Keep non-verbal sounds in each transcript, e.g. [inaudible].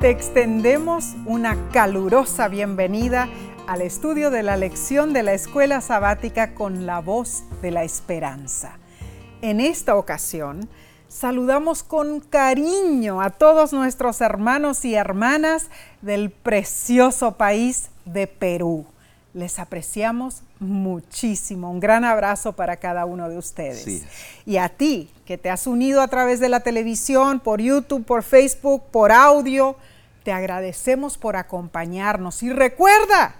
Te extendemos una calurosa bienvenida al estudio de la lección de la escuela sabática con la voz de la esperanza. En esta ocasión, saludamos con cariño a todos nuestros hermanos y hermanas del precioso país de Perú. Les apreciamos muchísimo. Un gran abrazo para cada uno de ustedes. Y a ti, que te has unido a través de la televisión, por YouTube, por Facebook, por audio, te agradecemos por acompañarnos. Y recuerda,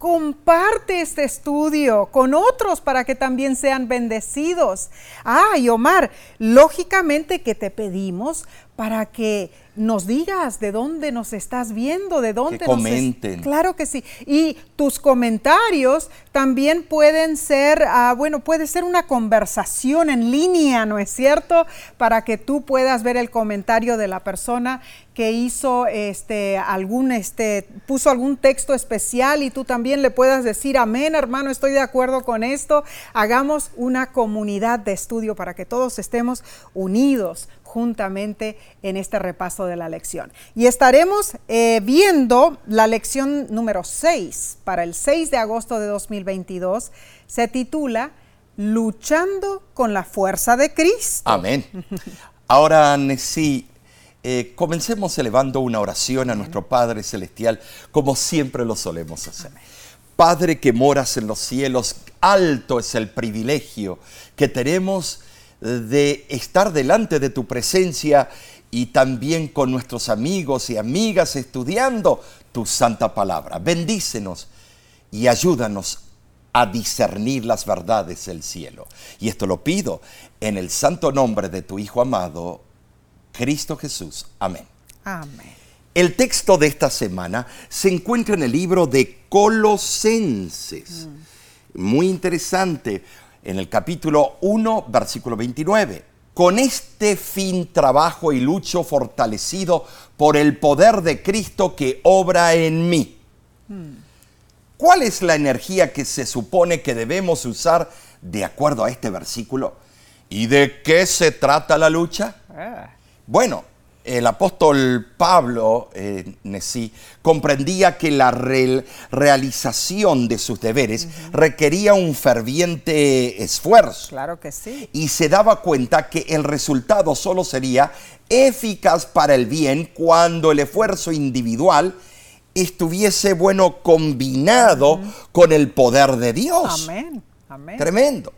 comparte este estudio con otros para que también sean bendecidos. Ah, y Omar, lógicamente que te pedimos para que nos digas de dónde nos estás viendo, de dónde que comenten. Claro que sí. Y tus comentarios también pueden ser, ah, bueno, puede ser una conversación en línea, ¿no es cierto? Para que tú puedas ver el comentario de la persona que hizo este algún este puso algún texto especial y tú también le puedas decir amén, hermano, estoy de acuerdo con esto. Hagamos una comunidad de estudio para que todos estemos unidos juntamente en este repaso de la lección. Y estaremos eh, viendo la lección número 6 para el 6 de agosto de 2022. Se titula Luchando con la fuerza de Cristo. Amén. [laughs] Ahora, sí, eh, comencemos elevando una oración a nuestro Padre Celestial, como siempre lo solemos hacer. Padre que moras en los cielos, alto es el privilegio que tenemos de estar delante de tu presencia y también con nuestros amigos y amigas estudiando tu santa palabra. Bendícenos y ayúdanos a discernir las verdades del cielo. Y esto lo pido en el santo nombre de tu Hijo amado, Cristo Jesús. Amén. Amén. El texto de esta semana se encuentra en el libro de Colosenses. Mm. Muy interesante en el capítulo 1, versículo 29. Con este fin trabajo y lucho fortalecido por el poder de Cristo que obra en mí. ¿Cuál es la energía que se supone que debemos usar de acuerdo a este versículo? ¿Y de qué se trata la lucha? Ah. Bueno, el apóstol Pablo eh, comprendía que la realización de sus deberes requería un ferviente esfuerzo. Claro que sí. Y se daba cuenta que el resultado solo sería eficaz para el bien cuando el esfuerzo individual estuviese, bueno, combinado con el poder de Dios. Amén. Amén. Tremendo.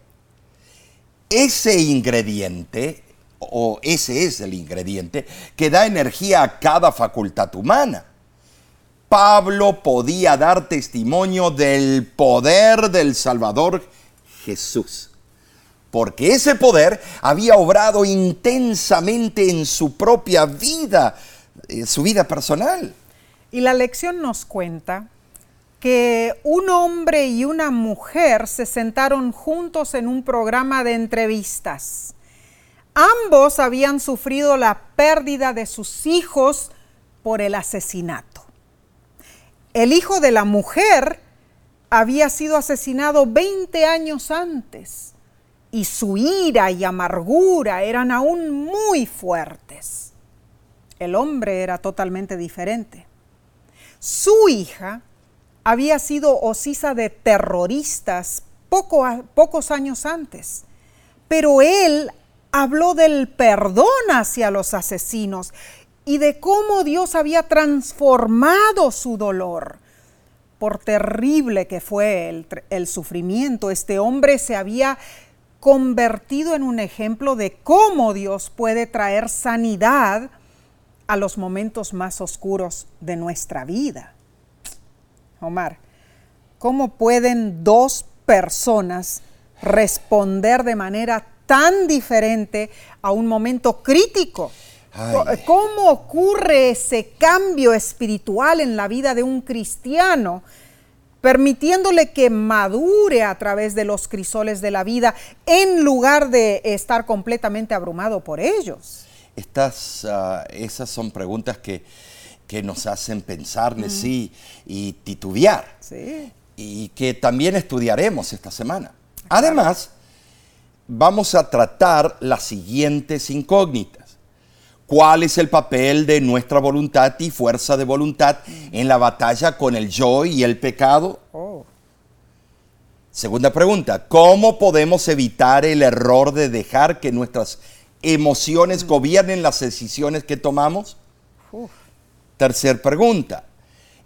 Ese ingrediente o ese es el ingrediente que da energía a cada facultad humana. Pablo podía dar testimonio del poder del Salvador Jesús, porque ese poder había obrado intensamente en su propia vida, en su vida personal. Y la lección nos cuenta que un hombre y una mujer se sentaron juntos en un programa de entrevistas Ambos habían sufrido la pérdida de sus hijos por el asesinato. El hijo de la mujer había sido asesinado 20 años antes y su ira y amargura eran aún muy fuertes. El hombre era totalmente diferente. Su hija había sido osisa de terroristas pocos años antes, pero él habló del perdón hacia los asesinos y de cómo Dios había transformado su dolor. Por terrible que fue el, sufrimiento, este hombre se había convertido en un ejemplo de cómo Dios puede traer sanidad a los momentos más oscuros de nuestra vida. Omar, ¿cómo pueden dos personas responder de manera tan diferente a un momento crítico. ¿Cómo ocurre ese cambio espiritual en la vida de un cristiano? permitiéndole que madure a través de los crisoles de la vida en lugar de estar completamente abrumado por ellos. Estas, ah, esas son preguntas que, nos hacen pensar, sí, y titubear. Sí. Y que también estudiaremos esta semana. Además, vamos a tratar las siguientes incógnitas. ¿Cuál es el papel de nuestra voluntad y fuerza de voluntad en la batalla con el yo y el pecado? Oh, Segunda pregunta, ¿cómo podemos evitar el error de dejar que nuestras emociones gobiernen las decisiones que tomamos? uf. Tercer pregunta,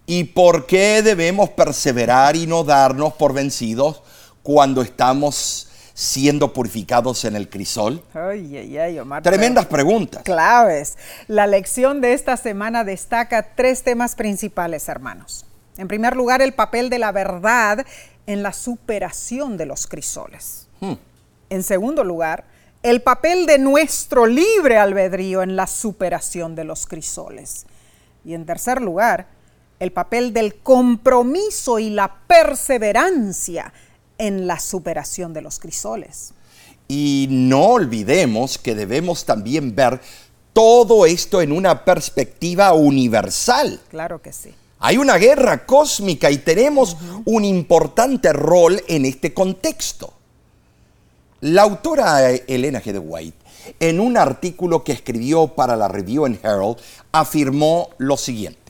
¿y por qué debemos perseverar y no darnos por vencidos cuando estamos siendo purificados en el crisol? Ay, ay, ay, Omar. Tremendas preguntas. claves. La lección de esta semana destaca tres temas principales, hermanos. En primer lugar, el papel de la verdad en la superación de los crisoles. Hmm. En segundo lugar, el papel de nuestro libre albedrío en la superación de los crisoles. Y en tercer lugar, el papel del compromiso y la perseverancia en la superación de los crisoles. Y no olvidemos que debemos también ver todo esto en una perspectiva universal. Claro que sí. Hay una guerra cósmica y tenemos un importante rol en este contexto. La autora Elena G. de White, en un artículo que escribió para la Review and Herald, afirmó lo siguiente.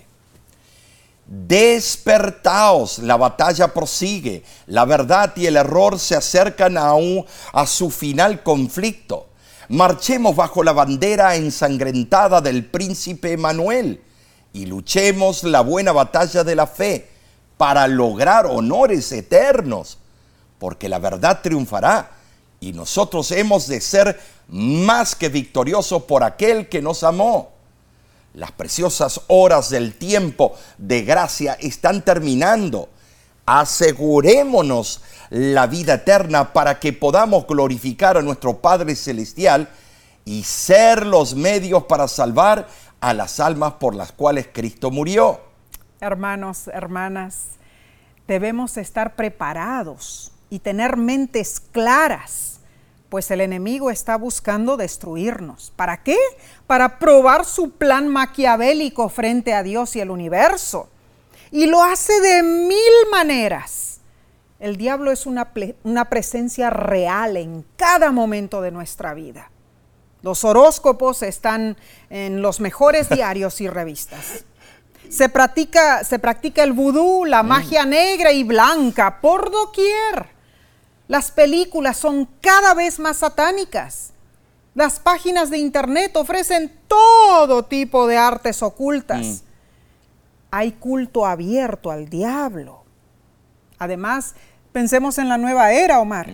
Despertaos, la batalla prosigue, la verdad y el error se acercan a, un- a su final conflicto. Marchemos bajo la bandera ensangrentada del príncipe Emanuel y luchemos la buena batalla de la fe para lograr honores eternos, porque la verdad triunfará y nosotros hemos de ser más que victoriosos por aquel que nos amó. Las preciosas horas del tiempo de gracia están terminando. Asegurémonos la vida eterna para que podamos glorificar a nuestro Padre Celestial y ser los medios para salvar a las almas por las cuales Cristo murió. Hermanos, hermanas, debemos estar preparados y tener mentes claras, pues el enemigo está buscando destruirnos. ¿Para qué? Para probar su plan maquiavélico frente a Dios y el universo. Y lo hace de mil maneras. El diablo es una, una presencia real en cada momento de nuestra vida. Los horóscopos están en los mejores diarios y revistas. Se practica, se practica el vudú, la magia negra y blanca por doquier. Las películas son cada vez más satánicas. Las páginas de internet ofrecen todo tipo de artes ocultas. Hay culto abierto al diablo. Además, pensemos en la nueva era, Omar.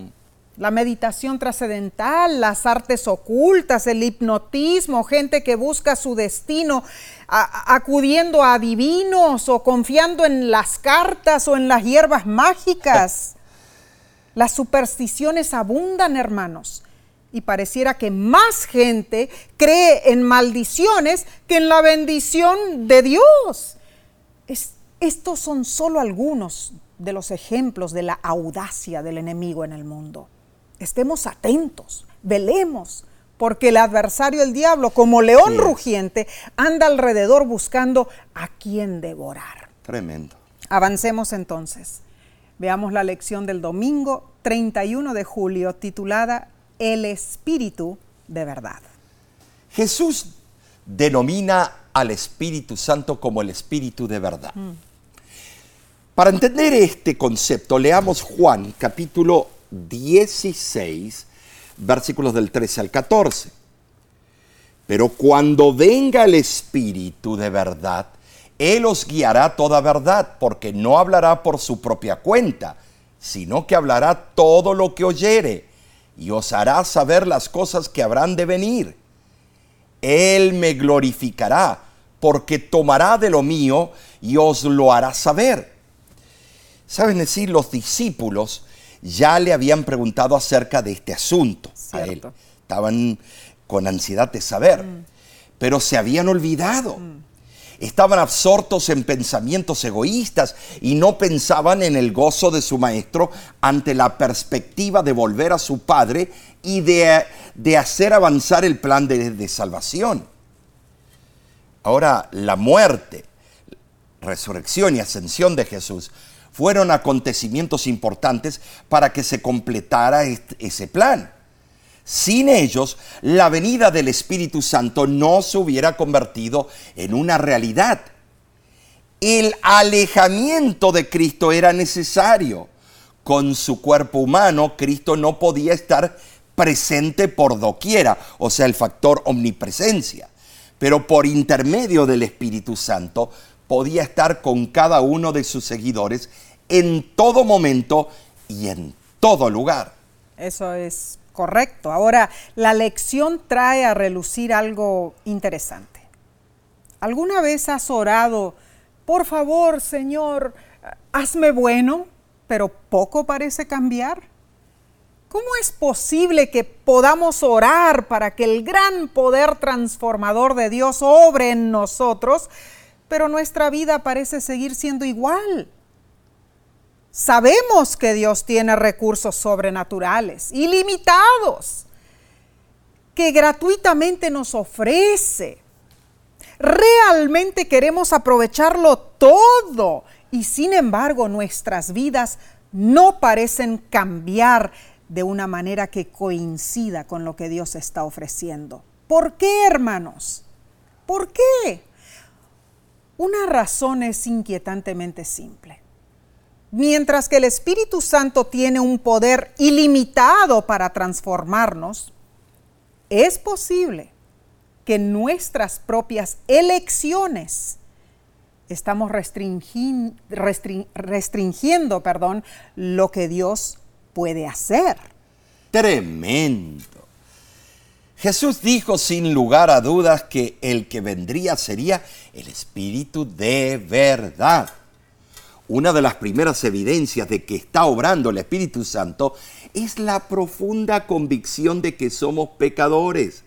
La meditación trascendental, las artes ocultas, el hipnotismo, gente que busca su destino a- acudiendo a divinos o confiando en las cartas o en las hierbas mágicas. [laughs] Las supersticiones abundan, hermanos, y pareciera que más gente cree en maldiciones que en la bendición de Dios. Es- estos son solo algunos de los ejemplos de la audacia del enemigo en el mundo. Estemos atentos, velemos, porque el adversario, el diablo, como león Sí rugiente, anda alrededor buscando a quien devorar. Tremendo. Avancemos entonces. Veamos la lección del domingo 31 de julio titulada El Espíritu de verdad. Jesús denomina al Espíritu Santo como el Espíritu de verdad. Para entender este concepto, leamos Juan capítulo 16, versículos del 13 al 14. Pero cuando venga el Espíritu de verdad, Él os guiará toda verdad, porque no hablará por su propia cuenta, sino que hablará todo lo que oyere, y os hará saber las cosas que habrán de venir. Él me glorificará, porque tomará de lo mío y os lo hará saber. Saben decir, los discípulos ya le habían preguntado acerca de este asunto a él. Estaban con ansiedad de saber, pero se habían olvidado. Estaban absortos en pensamientos egoístas y no pensaban en el gozo de su maestro ante la perspectiva de volver a su padre y de, de hacer avanzar el plan de, de salvación. Ahora, la muerte, resurrección y ascensión de Jesús fueron acontecimientos importantes para que se completara ese plan. Sin ellos, la venida del Espíritu Santo no se hubiera convertido en una realidad. El alejamiento de Cristo era necesario. Con su cuerpo humano, Cristo no podía estar presente por doquiera, o sea, el factor omnipresencia. Pero por intermedio del Espíritu Santo podía estar con cada uno de sus seguidores en todo momento y en todo lugar. Eso es correcto. Ahora, la lección trae a relucir algo interesante. ¿Alguna vez has orado, por favor, Señor, hazme bueno, pero poco parece cambiar? ¿Cómo es posible que podamos orar para que el gran poder transformador de Dios obre en nosotros, pero nuestra vida parece seguir siendo igual? Sabemos que Dios tiene recursos sobrenaturales, ilimitados, que gratuitamente nos ofrece. Realmente queremos aprovecharlo todo y sin embargo nuestras vidas no parecen cambiar de una manera que coincida con lo que Dios está ofreciendo. ¿Por qué, hermanos? ¿Por qué? Una razón es inquietantemente simple. Mientras que el Espíritu Santo tiene un poder ilimitado para transformarnos, es posible que nuestras propias elecciones estamos restringiendo lo que Dios puede hacer. Tremendo. Jesús dijo sin lugar a dudas que el que vendría sería el Espíritu de verdad una de las primeras evidencias de que está obrando el Espíritu Santo es la profunda convicción de que somos pecadores.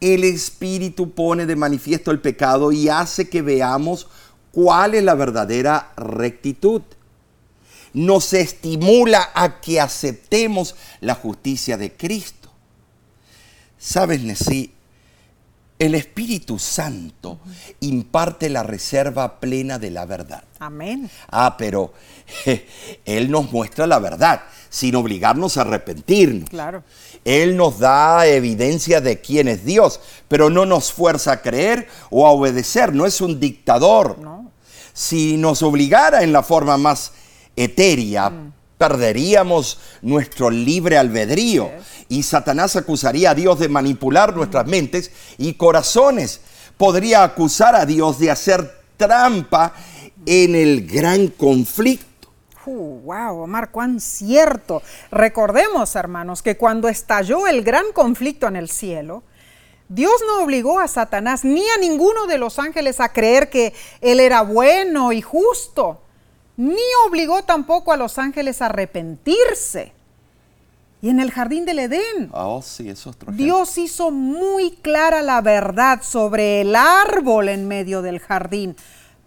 El Espíritu pone de manifiesto el pecado y hace que veamos cuál es la verdadera rectitud. Nos estimula a que aceptemos la justicia de Cristo. ¿Sabes, Nesí? El Espíritu Santo imparte la reserva plena de la verdad. Amén. Ah, pero Él nos muestra la verdad sin obligarnos a arrepentirnos. Claro. Él nos da evidencia de quién es Dios, pero no nos fuerza a creer o a obedecer. No es un dictador. No. Si nos obligara en la forma más etérea, mm. Perderíamos nuestro libre albedrío y Satanás acusaría a Dios de manipular nuestras mentes y corazones. Podría acusar a Dios de hacer trampa en el gran conflicto. Uh, wow, Omar, cuán cierto. Recordemos, hermanos, que cuando estalló el gran conflicto en el cielo, Dios no obligó a Satanás ni a ninguno de los ángeles a creer que Él era bueno y justo, ni obligó tampoco a los ángeles a arrepentirse. Y en el jardín del Edén, oh, Dios hizo muy clara la verdad sobre el árbol en medio del jardín.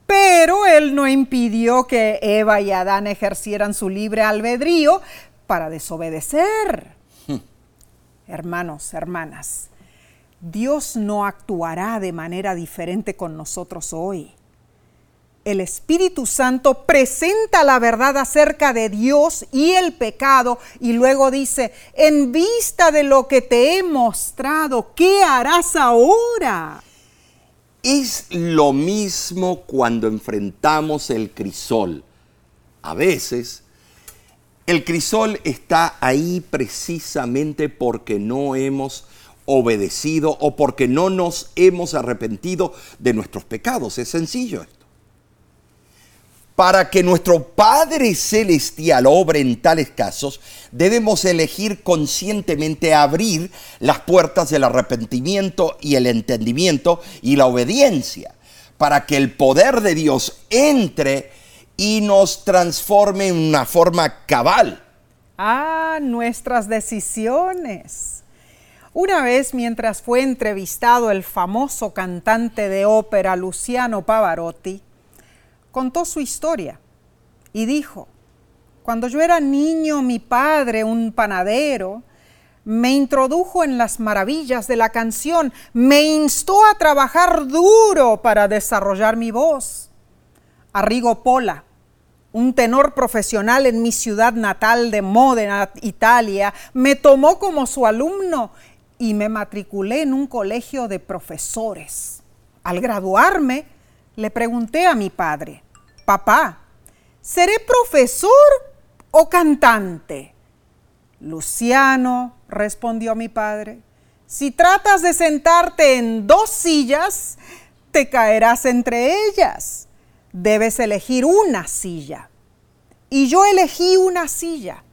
Pero Él no impidió que Eva y Adán ejercieran su libre albedrío para desobedecer. Hmm. Hermanos, hermanas, Dios no actuará de manera diferente con nosotros hoy el Espíritu Santo presenta la verdad acerca de Dios y el pecado y luego dice, en vista de lo que te he mostrado, ¿qué harás ahora? Es lo mismo cuando enfrentamos el crisol. A veces el crisol está ahí precisamente porque no hemos obedecido o porque no nos hemos arrepentido de nuestros pecados. Es sencillo para que nuestro Padre Celestial obre en tales casos, debemos elegir conscientemente abrir las puertas del arrepentimiento y el entendimiento y la obediencia, para que el poder de Dios entre y nos transforme en una forma cabal. Ah, nuestras decisiones. Una vez mientras fue entrevistado el famoso cantante de ópera Luciano Pavarotti, contó su historia y dijo, cuando yo era niño, mi padre, un panadero, me introdujo en las maravillas de la canción, me instó a trabajar duro para desarrollar mi voz. Arrigo Pola, un tenor profesional en mi ciudad natal de Módena, Italia, me tomó como su alumno y me matriculé en un colegio de profesores. Al graduarme, le pregunté a mi padre, papá, ¿seré profesor o cantante? Luciano, respondió mi padre, si tratas de sentarte en dos sillas, te caerás entre ellas. Debes elegir una silla. Y yo elegí una silla.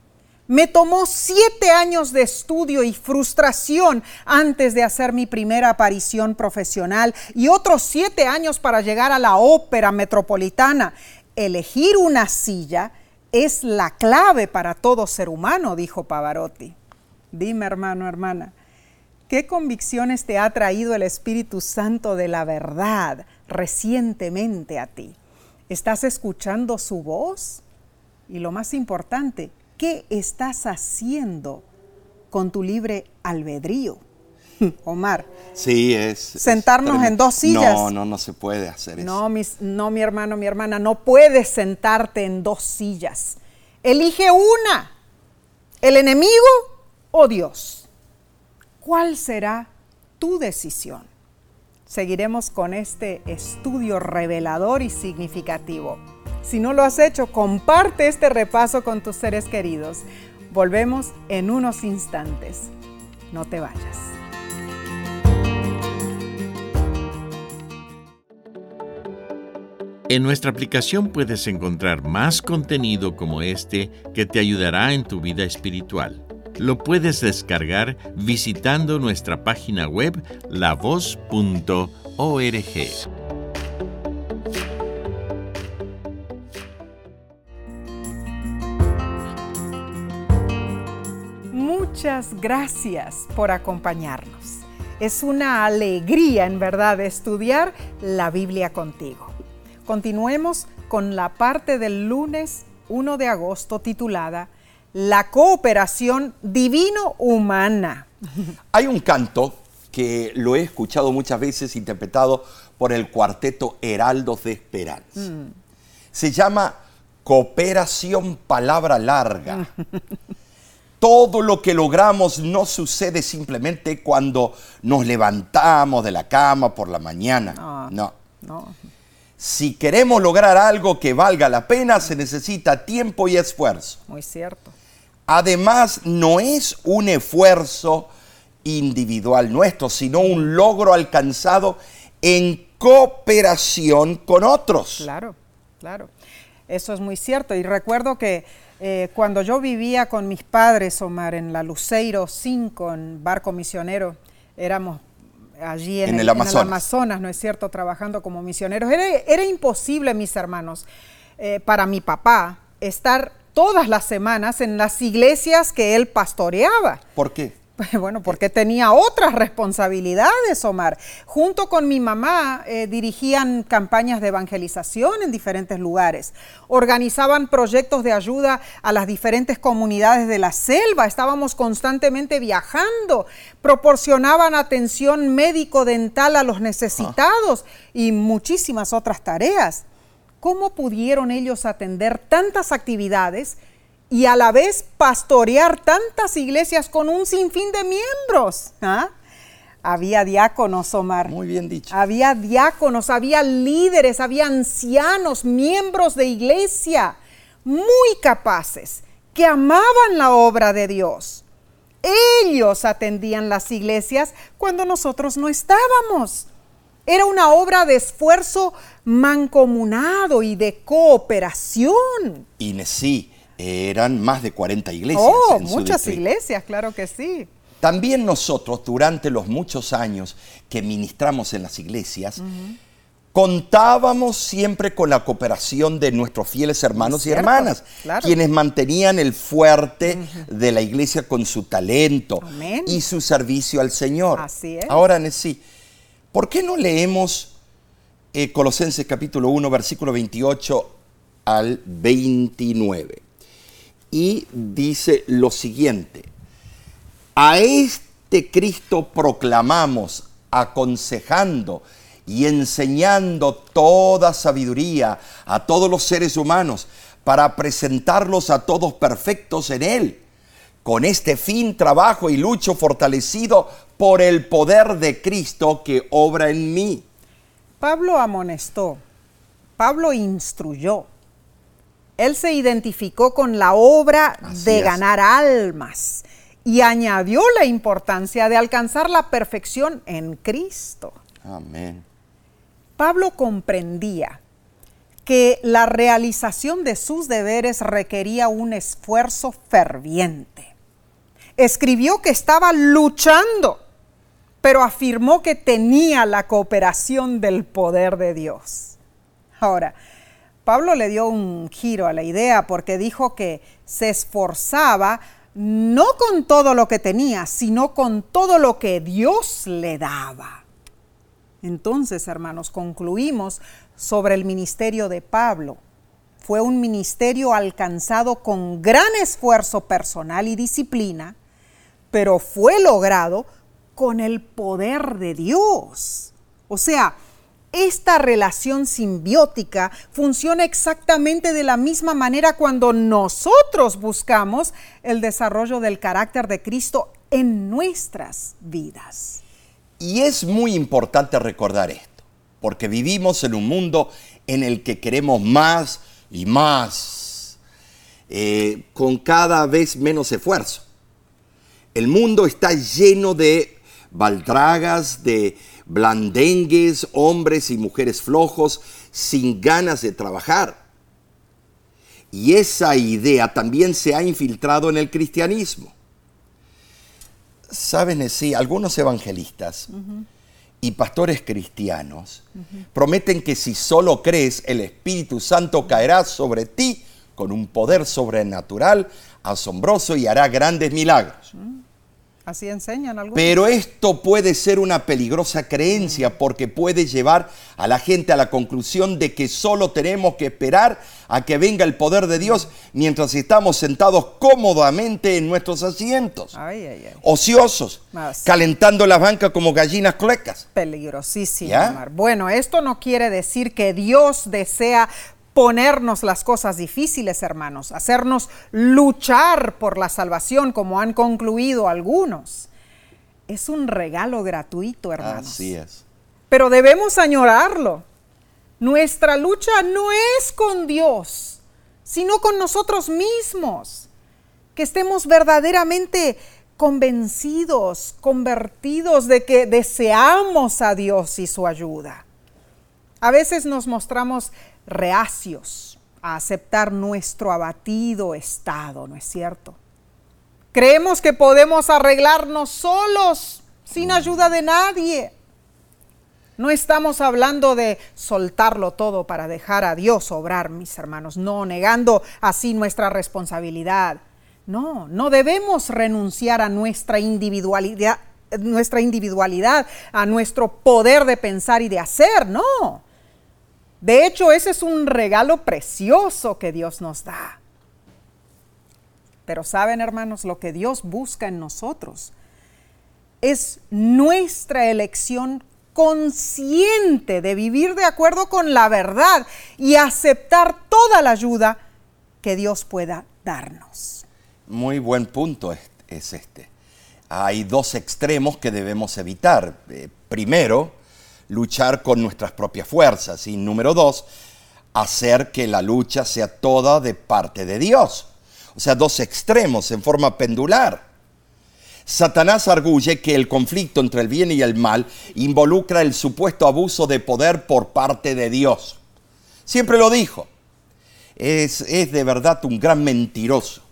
Me tomó siete años de estudio y frustración antes de hacer mi primera aparición profesional y otros siete años para llegar a la ópera metropolitana. Elegir una silla es la clave para todo ser humano, dijo Pavarotti. Dime, hermano, hermana, ¿qué convicciones te ha traído el Espíritu Santo de la verdad recientemente a ti? ¿Estás escuchando su voz? Y lo más importante, ¿qué estás haciendo con tu libre albedrío? [laughs] Omar. Sí, es. Sentarnos en dos sillas. No, no, no se puede hacer eso. No, no, mi hermano, mi hermana, no puedes sentarte en dos sillas. Elige una. ¿El enemigo o Dios? ¿Cuál será tu decisión? Seguiremos con este estudio revelador y significativo. Si no lo has hecho, comparte este repaso con tus seres queridos. Volvemos en unos instantes. No te vayas. En nuestra aplicación puedes encontrar más contenido como este que te ayudará en tu vida espiritual. Lo puedes descargar visitando nuestra página web lavoz.org. Muchas gracias por acompañarnos. Es una alegría en verdad estudiar la Biblia contigo. Continuemos con la parte del lunes 1 de agosto titulada La cooperación divino-humana. [laughs] Hay un canto que lo he escuchado muchas veces interpretado por el cuarteto Heraldos de Esperanza. Mm. Se llama Cooperación Palabra Larga. [laughs] Todo lo que logramos no sucede simplemente cuando nos levantamos de la cama por la mañana. No. no. Si queremos lograr algo que valga la pena, se necesita tiempo y esfuerzo. Muy cierto. Además, no es un esfuerzo individual nuestro, sino un logro alcanzado en cooperación con otros. Claro, claro. Eso es muy cierto. Y recuerdo que eh, cuando yo vivía con mis padres, Omar, en la Luceiro 5, en barco misionero, éramos allí en, el, Amazonas. ¿no es cierto?, trabajando como misioneros. Era, imposible, mis hermanos, eh, para mi papá estar todas las semanas en las iglesias que él pastoreaba. ¿Por qué? [laughs] Bueno, porque tenía otras responsabilidades, Omar. Junto con mi mamá eh, dirigían campañas de evangelización en diferentes lugares, organizaban proyectos de ayuda a las diferentes comunidades de la selva, estábamos constantemente viajando, proporcionaban atención médico-dental a los necesitados y muchísimas otras tareas. ¿Cómo pudieron ellos atender tantas actividades? Y a la vez pastorear tantas iglesias con un sinfín de miembros. ¿ah? Había diáconos, Omar. Muy bien dicho. Había diáconos, había líderes, había ancianos, miembros de iglesia, muy capaces, que amaban la obra de Dios. Ellos atendían las iglesias cuando nosotros no estábamos. Era una obra de esfuerzo mancomunado y de cooperación. Y sí, eran más de 40 iglesias. Oh, muchas iglesias, claro que sí. También nosotros, durante los muchos años que ministramos en las iglesias, contábamos siempre con la cooperación de nuestros fieles hermanos y hermanas, quienes mantenían el fuerte de la iglesia con su talento y su servicio al Señor. Así es. Ahora, sí, ¿por qué no leemos eh, Colosenses capítulo 1, versículo 28 al 29? Y dice lo siguiente, a este Cristo proclamamos, aconsejando y enseñando toda sabiduría a todos los seres humanos para presentarlos a todos perfectos en Él. Con este fin trabajo y lucho fortalecido por el poder de Cristo que obra en mí. Pablo amonestó, Pablo instruyó, él se identificó con la obra Así de es. ganar almas y añadió la importancia de alcanzar la perfección en Cristo. Amén. Pablo comprendía que la realización de sus deberes requería un esfuerzo ferviente. Escribió que estaba luchando, pero afirmó que tenía la cooperación del poder de Dios. Ahora, Pablo le dio un giro a la idea porque dijo que se esforzaba no con todo lo que tenía, sino con todo lo que Dios le daba. Entonces, hermanos, concluimos sobre el ministerio de Pablo. Fue un ministerio alcanzado con gran esfuerzo personal y disciplina, pero fue logrado con el poder de Dios. O sea, esta relación simbiótica funciona exactamente de la misma manera cuando nosotros buscamos el desarrollo del carácter de Cristo en nuestras vidas. Y es muy importante recordar esto, porque vivimos en un mundo en el que queremos más y más, eh, con cada vez menos esfuerzo. El mundo está lleno de baldragas, de blandengues, hombres y mujeres flojos, sin ganas de trabajar. Y esa idea también se ha infiltrado en el cristianismo. Saben, sí, algunos evangelistas y pastores cristianos prometen que si solo crees, el Espíritu Santo caerá sobre ti con un poder sobrenatural, asombroso y hará grandes milagros. Así enseñan algunos. Pero esto puede ser una peligrosa creencia porque puede llevar a la gente a la conclusión de que solo tenemos que esperar a que venga el poder de Dios mientras estamos sentados cómodamente en nuestros asientos, Ay, ay, ay. ociosos, calentando las bancas como gallinas clecas. Peligrosísimo. Bueno, esto no quiere decir que Dios desea ponernos las cosas difíciles, hermanos, hacernos luchar por la salvación, como han concluido algunos. Es un regalo gratuito, hermanos. Así es. Pero debemos añorarlo. Nuestra lucha no es con Dios, sino con nosotros mismos. Que estemos verdaderamente convencidos, convertidos de que deseamos a Dios y su ayuda. A veces nos mostramos reacios a aceptar nuestro abatido estado, ¿no es cierto? Creemos que podemos arreglarnos solos, sin ayuda de nadie. No estamos hablando de soltarlo todo para dejar a Dios obrar, mis hermanos, no, negando así nuestra responsabilidad. No, no debemos renunciar a nuestra individualidad, nuestra individualidad, a nuestro poder de pensar y de hacer, no. De hecho, ese es un regalo precioso que Dios nos da. Pero saben, hermanos, lo que Dios busca en nosotros es nuestra elección consciente de vivir de acuerdo con la verdad y aceptar toda la ayuda que Dios pueda darnos. Muy buen punto es, es este. Hay dos extremos que debemos evitar. Eh, primero, luchar con nuestras propias fuerzas. Y número dos, hacer que la lucha sea toda de parte de Dios. O sea, dos extremos en forma pendular. Satanás arguye que el conflicto entre el bien y el mal involucra el supuesto abuso de poder por parte de Dios. Siempre lo dijo. Es, es de verdad un gran mentiroso.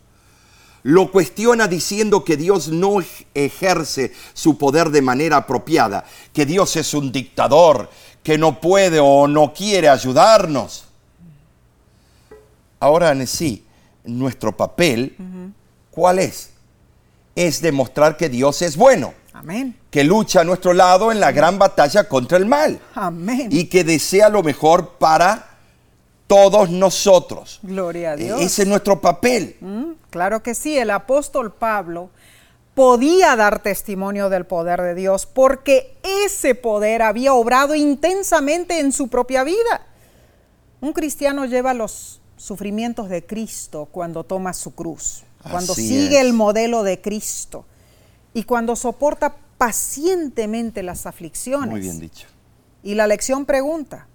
Lo cuestiona diciendo que Dios no ej- ejerce su poder de manera apropiada, que Dios es un dictador, que no puede o no quiere ayudarnos. Ahora, en sí, nuestro papel, ¿cuál es? Es demostrar que Dios es bueno, Amén. que lucha a nuestro lado en la gran batalla contra el mal Amén. y que desea lo mejor para todos nosotros. Gloria a Dios. E- Ese es nuestro papel. Mm, Claro que sí, el apóstol Pablo podía dar testimonio del poder de Dios porque ese poder había obrado intensamente en su propia vida. Un cristiano lleva los sufrimientos de Cristo cuando toma su cruz, cuando Así sigue es. el modelo de Cristo y cuando soporta pacientemente las aflicciones. Muy bien dicho. Y la lección pregunta,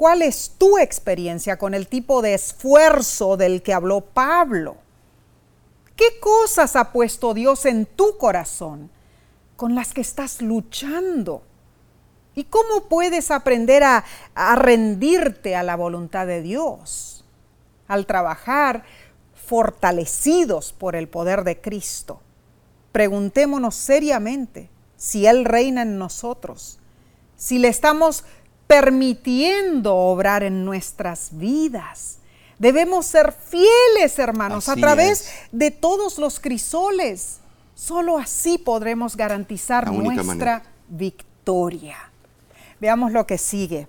¿cuál es tu experiencia con el tipo de esfuerzo del que habló Pablo? ¿Qué cosas ha puesto Dios en tu corazón con las que estás luchando? ¿Y cómo puedes aprender a, a rendirte a la voluntad de Dios? Al trabajar fortalecidos por el poder de Cristo. Preguntémonos seriamente si Él reina en nosotros, si le estamos permitiendo obrar en nuestras vidas. Debemos ser fieles, hermanos, Así a través es. de todos los crisoles. Solo así podremos garantizar nuestra manera. victoria. Veamos lo que sigue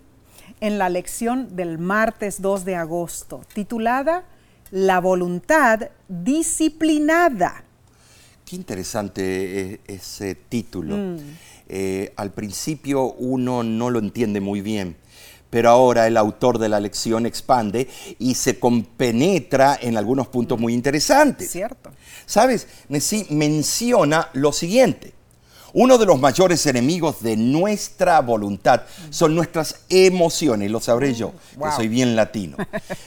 en la lección del martes 2 de agosto, titulada La voluntad disciplinada. Qué interesante eh, ese título. Mm. Eh, al principio uno no lo entiende muy bien, pero ahora el autor de la lección expande y se compenetra en algunos puntos muy interesantes. ¿Cierto? ¿Sabes? Nesí menciona lo siguiente. Uno de los mayores enemigos de nuestra voluntad son nuestras emociones, lo sabré yo, Wow. que soy bien latino.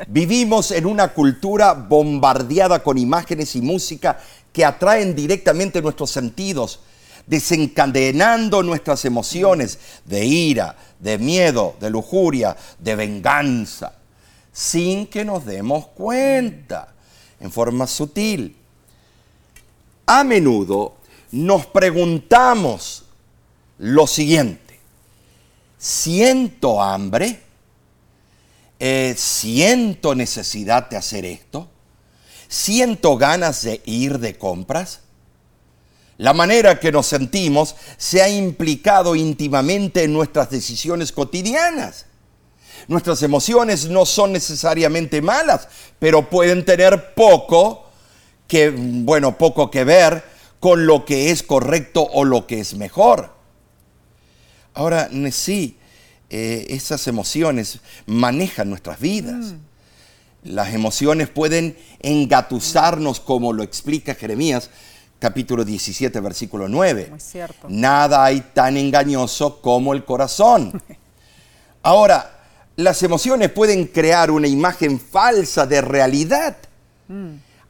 Vivimos en una cultura bombardeada con imágenes y música que atraen directamente nuestros sentidos, desencadenando nuestras emociones de ira, de miedo, de lujuria, de venganza, sin que nos demos cuenta, en forma sutil. A menudo nos preguntamos lo siguiente, ¿siento hambre? Eh, ¿Siento necesidad de hacer esto? ¿Siento ganas de ir de compras? La manera que nos sentimos se ha implicado íntimamente en nuestras decisiones cotidianas. Nuestras emociones no son necesariamente malas, pero pueden tener poco que, bueno, poco que ver con lo que es correcto o lo que es mejor. Ahora, sí, eh, esas emociones manejan nuestras vidas. Las emociones pueden engatusarnos, como lo explica Jeremías, capítulo 17, versículo 9. Muy cierto. Nada hay tan engañoso como el corazón. [laughs] Ahora, las emociones pueden crear una imagen falsa de realidad,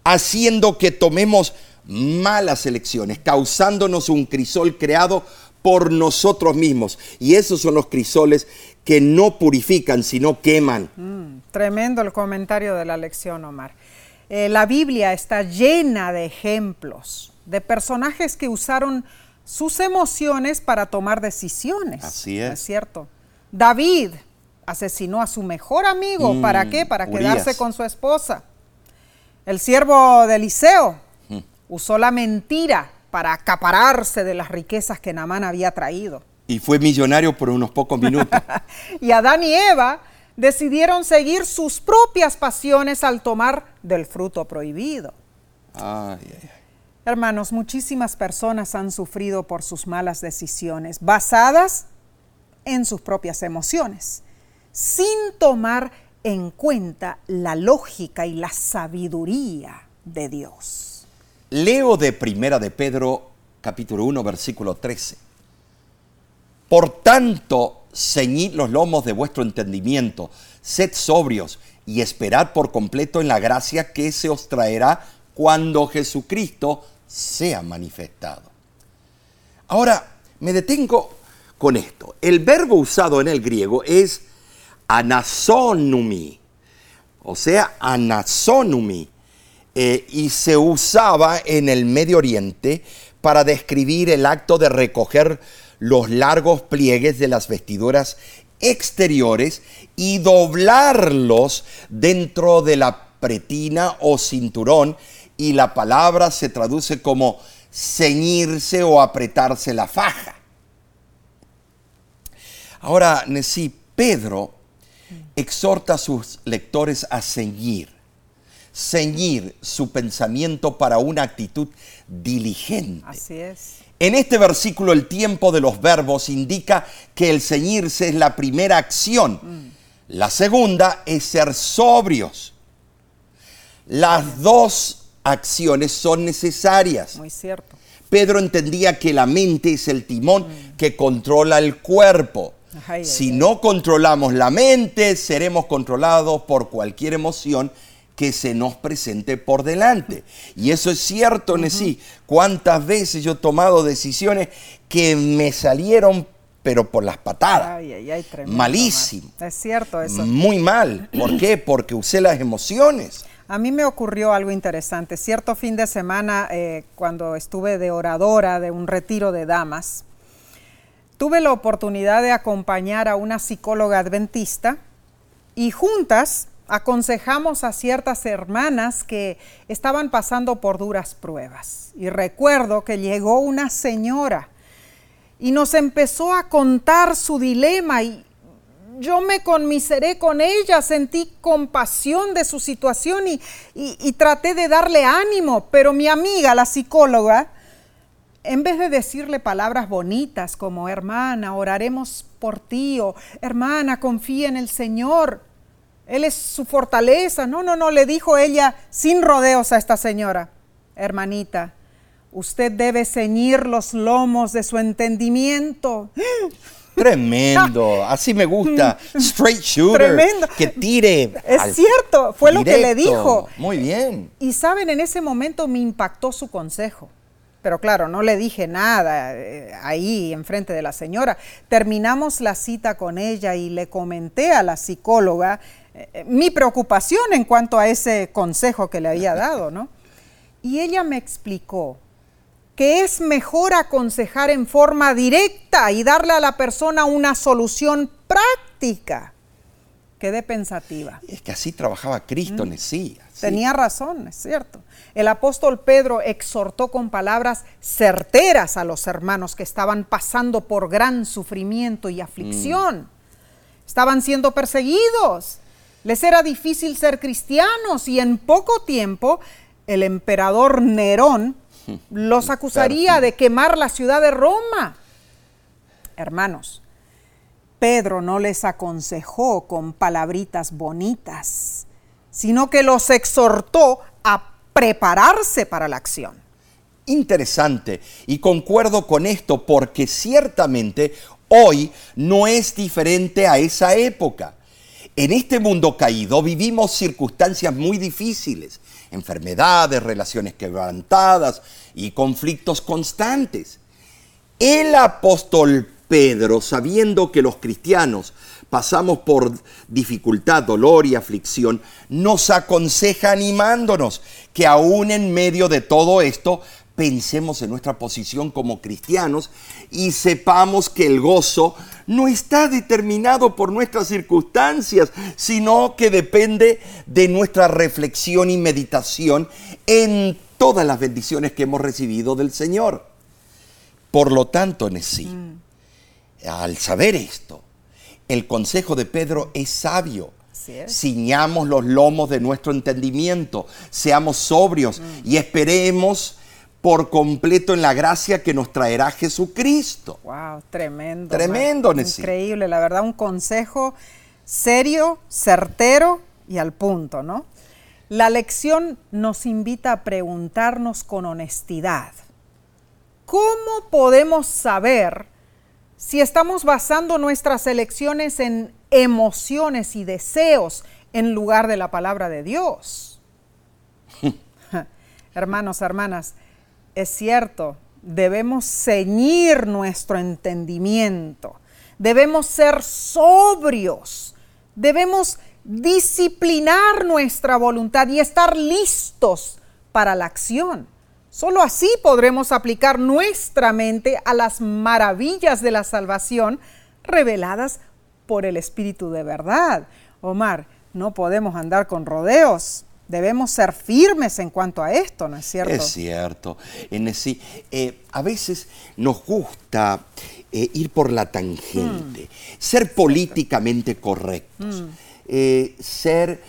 haciendo que tomemos malas elecciones, causándonos un crisol creado por nosotros mismos. Y esos son los crisoles que no purifican, sino queman. Mm, tremendo el comentario de la lección, Omar. Eh, la Biblia está llena de ejemplos de personajes que usaron sus emociones para tomar decisiones. Así es. ¿No es cierto? David asesinó a su mejor amigo. Mm, ¿Para qué? Para quedarse con su esposa. El siervo de Eliseo Mm. usó la mentira para acapararse de las riquezas que Namán había traído. Y fue millonario por unos pocos minutos. [laughs] Y Adán y Eva decidieron seguir sus propias pasiones al tomar del fruto prohibido. Ay, ay, ay. Hermanos, muchísimas personas han sufrido por sus malas decisiones basadas en sus propias emociones, sin tomar en cuenta la lógica y la sabiduría de Dios. Leo de Primera de Pedro, capítulo 1, versículo 13. Por tanto, ceñid los lomos de vuestro entendimiento, sed sobrios y esperad por completo en la gracia que se os traerá cuando Jesucristo sea manifestado. Ahora, me detengo con esto. El verbo usado en el griego es anasonumi, o sea, anasonumi, eh, y se usaba en el Medio Oriente para describir el acto de recoger los largos pliegues de las vestiduras exteriores y doblarlos dentro de la pretina o cinturón y la palabra se traduce como ceñirse o apretarse la faja. Ahora, sí, Pedro exhorta a sus lectores a ceñir, ceñir su pensamiento para una actitud diligente. Así es. En este versículo el tiempo de los verbos indica que el ceñirse es la primera acción. La segunda es ser sobrios. Las dos acciones son necesarias. Muy cierto. Pedro entendía que la mente es el timón que controla el cuerpo. Ay, si ay. no controlamos la mente, seremos controlados por cualquier emoción que se nos presente por delante. Y eso es cierto, Nesí. ¿Cuántas veces yo he tomado decisiones que me salieron, pero por las patadas? Ay, ay, ay, tremendo. Malísimo. Es cierto eso. Muy mal. ¿Por qué? Porque usé las emociones. A mí me ocurrió algo interesante. Cierto fin de semana, eh, cuando estuve de oradora de un retiro de damas, tuve la oportunidad de acompañar a una psicóloga adventista y juntas aconsejamos a ciertas hermanas que estaban pasando por duras pruebas. Y recuerdo que llegó una señora y nos empezó a contar su dilema y yo me conmiseré con ella, sentí compasión de su situación y, traté de darle ánimo, pero mi amiga, la psicóloga, en vez de decirle palabras bonitas como hermana, oraremos por ti o hermana, confía en el Señor, Él es su fortaleza, no, no, no, le dijo ella sin rodeos a esta señora, hermanita, usted debe ceñir los lomos de su entendimiento. Tremendo. Así me gusta. Straight [laughs] shooter. Tremendo. Que tire. Es cierto, fue lo que le dijo. Muy bien. Y saben, en ese momento me impactó su consejo. Pero claro, no le dije nada eh, ahí enfrente de la señora. Terminamos la cita con ella y le comenté a la psicóloga eh, eh, mi preocupación en cuanto a ese consejo que le había dado, ¿no? Y ella me explicó que es mejor aconsejar en forma directa y darle a la persona una solución práctica. Quedé pensativa. Es que así trabajaba Cristo, Mm. sí. Tenía razón, es cierto. El apóstol Pedro exhortó con palabras certeras a los hermanos que estaban pasando por gran sufrimiento y aflicción. Estaban siendo perseguidos. Les era difícil ser cristianos y en poco tiempo el emperador Nerón los acusaría de quemar la ciudad de Roma. Hermanos, Pedro no les aconsejó con palabritas bonitas, sino que los exhortó a prepararse para la acción. Interesante. Y concuerdo con esto porque ciertamente hoy no es diferente a esa época. En este mundo caído vivimos circunstancias muy difíciles, enfermedades, relaciones quebrantadas y conflictos constantes. El apóstol Pedro, sabiendo que los cristianos pasamos por dificultad, dolor y aflicción, nos aconseja animándonos que aún en medio de todo esto pensemos en nuestra posición como cristianos y sepamos que el gozo no está determinado por nuestras circunstancias, sino que depende de nuestra reflexión y meditación en todas las bendiciones que hemos recibido del Señor. Por lo tanto, Nesí, al saber esto, el consejo de Pedro es sabio. Ciñamos los lomos de nuestro entendimiento, seamos sobrios y esperemos por completo en la gracia que nos traerá Jesucristo. Wow, tremendo. Tremendo. Nessie. Increíble, la verdad, un consejo serio, certero y al punto, ¿no? La lección nos invita a preguntarnos con honestidad. ¿Cómo podemos saber si estamos basando nuestras elecciones en emociones y deseos en lugar de la palabra de Dios? [laughs] [laughs] Hermanos, hermanas, es cierto, debemos ceñir nuestro entendimiento, debemos ser sobrios, debemos disciplinar nuestra voluntad y estar listos para la acción. Solo así podremos aplicar nuestra mente a las maravillas de la salvación reveladas por el Espíritu de verdad. Omar, no podemos andar con rodeos. Debemos ser firmes en cuanto a esto, ¿no es cierto? Es cierto. En ese- eh, a veces nos gusta eh, ir por la tangente, ser políticamente correctos, eh, ser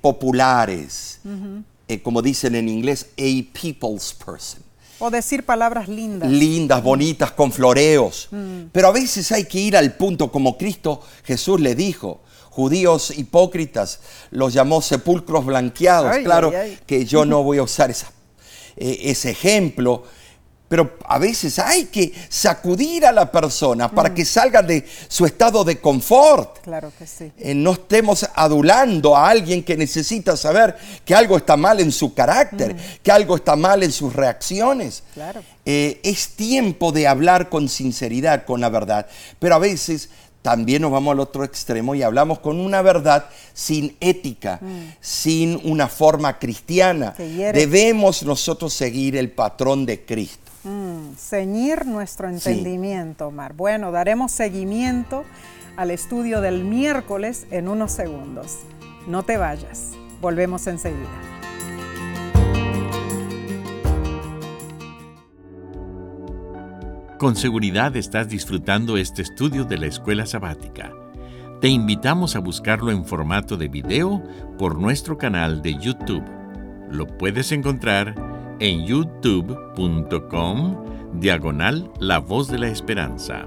populares, como dicen en inglés, a people's person. O decir palabras lindas. Lindas, bonitas, con floreos. Pero a veces hay que ir al punto como Cristo Jesús le dijo. Judíos hipócritas los llamó sepulcros blanqueados. Ay, claro ay, ay. que yo no voy a usar esa- eh, ese ejemplo, pero a veces hay que sacudir a la persona para que salga de su estado de confort. Claro que sí. Eh, no estemos adulando a alguien que necesita saber que algo está mal en su carácter, que algo está mal en sus reacciones. Claro. Eh, es tiempo de hablar con sinceridad, con la verdad, pero a veces también nos vamos al otro extremo y hablamos con una verdad sin ética, sin una forma cristiana. Debemos nosotros seguir el patrón de Cristo. Mm, ceñir nuestro entendimiento, Omar. Bueno, daremos seguimiento al estudio del miércoles en unos segundos. No te vayas. Volvemos enseguida. Con seguridad estás disfrutando este estudio de la escuela sabática. Te invitamos a buscarlo en formato de video por nuestro canal de YouTube. Lo puedes encontrar en youtube.com diagonal La Voz de la Esperanza.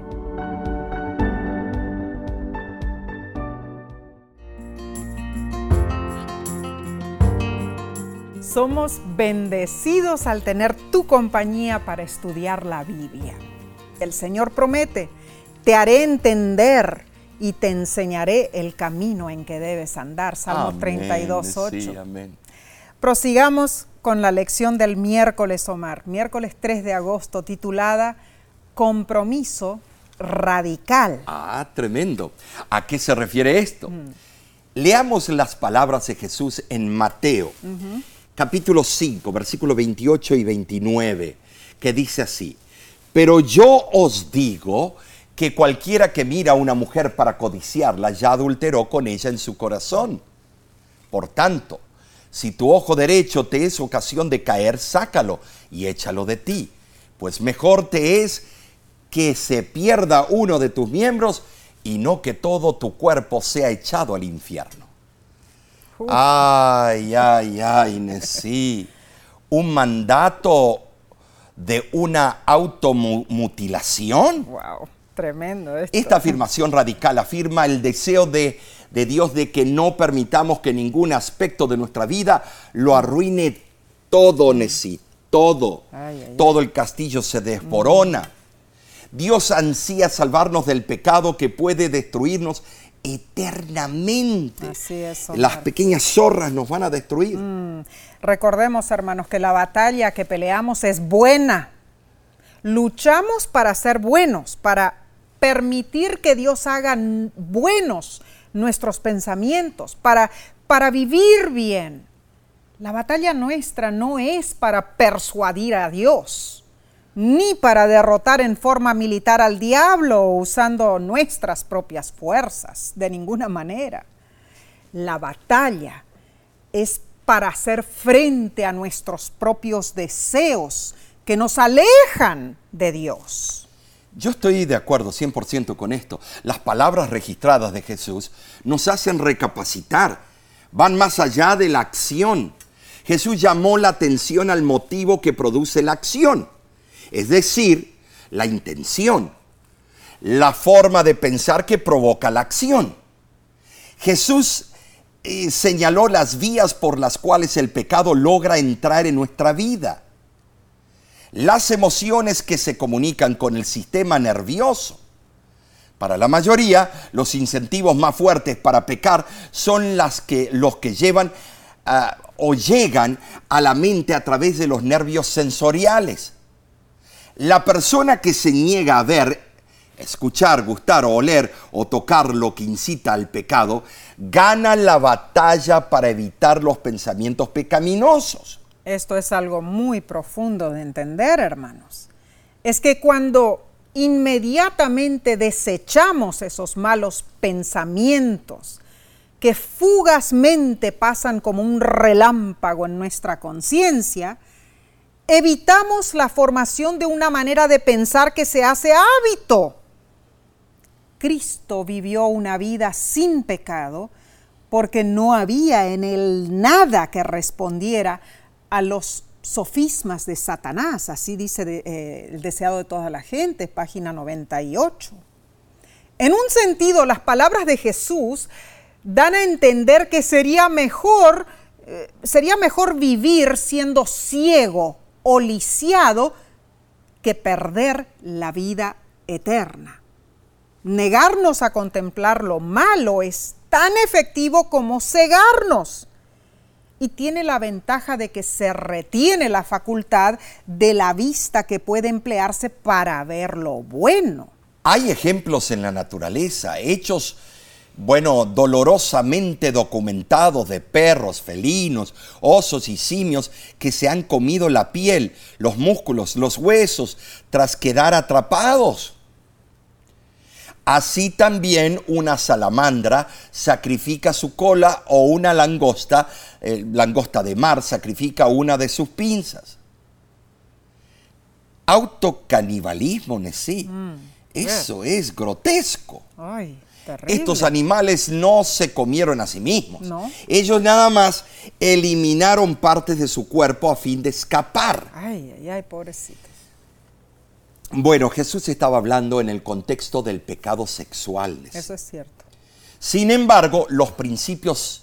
Somos bendecidos al tener tu compañía para estudiar la Biblia. El Señor promete, te haré entender y te enseñaré el camino en que debes andar. Salmo Amén. 32, 8. Sí, amén. Prosigamos con la lección del miércoles, Omar, miércoles 3 de agosto, titulada Compromiso Radical. Ah, tremendo. ¿A qué se refiere esto? Leamos las palabras de Jesús en Mateo, capítulo 5, versículos 28 y 29, que dice así, pero yo os digo que cualquiera que mira a una mujer para codiciarla ya adulteró con ella en su corazón. Por tanto, si tu ojo derecho te es ocasión de caer, sácalo y échalo de ti, pues mejor te es que se pierda uno de tus miembros y no que todo tu cuerpo sea echado al infierno. Ay, ay, ay, Nesí. Un mandato de una automutilación. Wow, tremendo esto. Esta afirmación radical afirma el deseo de, de Dios de que no permitamos que ningún aspecto de nuestra vida lo arruine todo, Nesí, todo. Ay, ay, ay. Todo el castillo se desborona. Dios ansía salvarnos del pecado que puede destruirnos eternamente. Así es, Omar. Las pequeñas zorras nos van a destruir. Recordemos, hermanos, que la batalla que peleamos es buena. Luchamos para ser buenos, para permitir que Dios haga buenos nuestros pensamientos, para, para vivir bien. La batalla nuestra no es para persuadir a Dios, ni para derrotar en forma militar al diablo usando nuestras propias fuerzas, de ninguna manera. La batalla es para hacer frente a nuestros propios deseos que nos alejan de Dios. Yo estoy de acuerdo 100% con esto. Las palabras registradas de Jesús nos hacen recapacitar, van más allá de la acción. Jesús llamó la atención al motivo que produce la acción, es decir, la intención, la forma de pensar que provoca la acción. Jesús eh, señaló las vías por las cuales el pecado logra entrar en nuestra vida las emociones que se comunican con el sistema nervioso. Para la mayoría, los incentivos más fuertes para pecar son que, los que llevan ah, o llegan a la mente a través de los nervios sensoriales. La persona que se niega a ver, escuchar, gustar o oler o tocar lo que incita al pecado, gana la batalla para evitar los pensamientos pecaminosos. Esto es algo muy profundo de entender, hermanos. Es que cuando inmediatamente desechamos esos malos pensamientos que fugazmente pasan como un relámpago en nuestra conciencia, evitamos la formación de una manera de pensar que se hace hábito. Cristo vivió una vida sin pecado porque no había en él nada que respondiera a los sofismas de Satanás, así dice eh, el deseado de toda la gente, página 98. En un sentido, las palabras de Jesús dan a entender que sería mejor, eh, sería mejor vivir siendo ciego o lisiado que perder la vida eterna. Negarnos a contemplar lo malo es tan efectivo como cegarnos y tiene la ventaja de que se retiene la facultad de la vista que puede emplearse para ver lo bueno. Hay ejemplos en la naturaleza, hechos, bueno, dolorosamente documentados de perros, felinos, osos y simios que se han comido la piel, los músculos, los huesos, tras quedar atrapados. Así también una salamandra sacrifica su cola o una langosta, eh, langosta de mar, sacrifica una de sus pinzas. Autocanibalismo, Nesí. Mm, Eso es grotesco. Estos animales no se comieron a sí mismos. Ellos nada más eliminaron partes de su cuerpo a fin de escapar. Ay, ay, ay, pobrecito. Bueno, Jesús estaba hablando en el contexto del pecado sexual. Eso es cierto. Sin embargo, los principios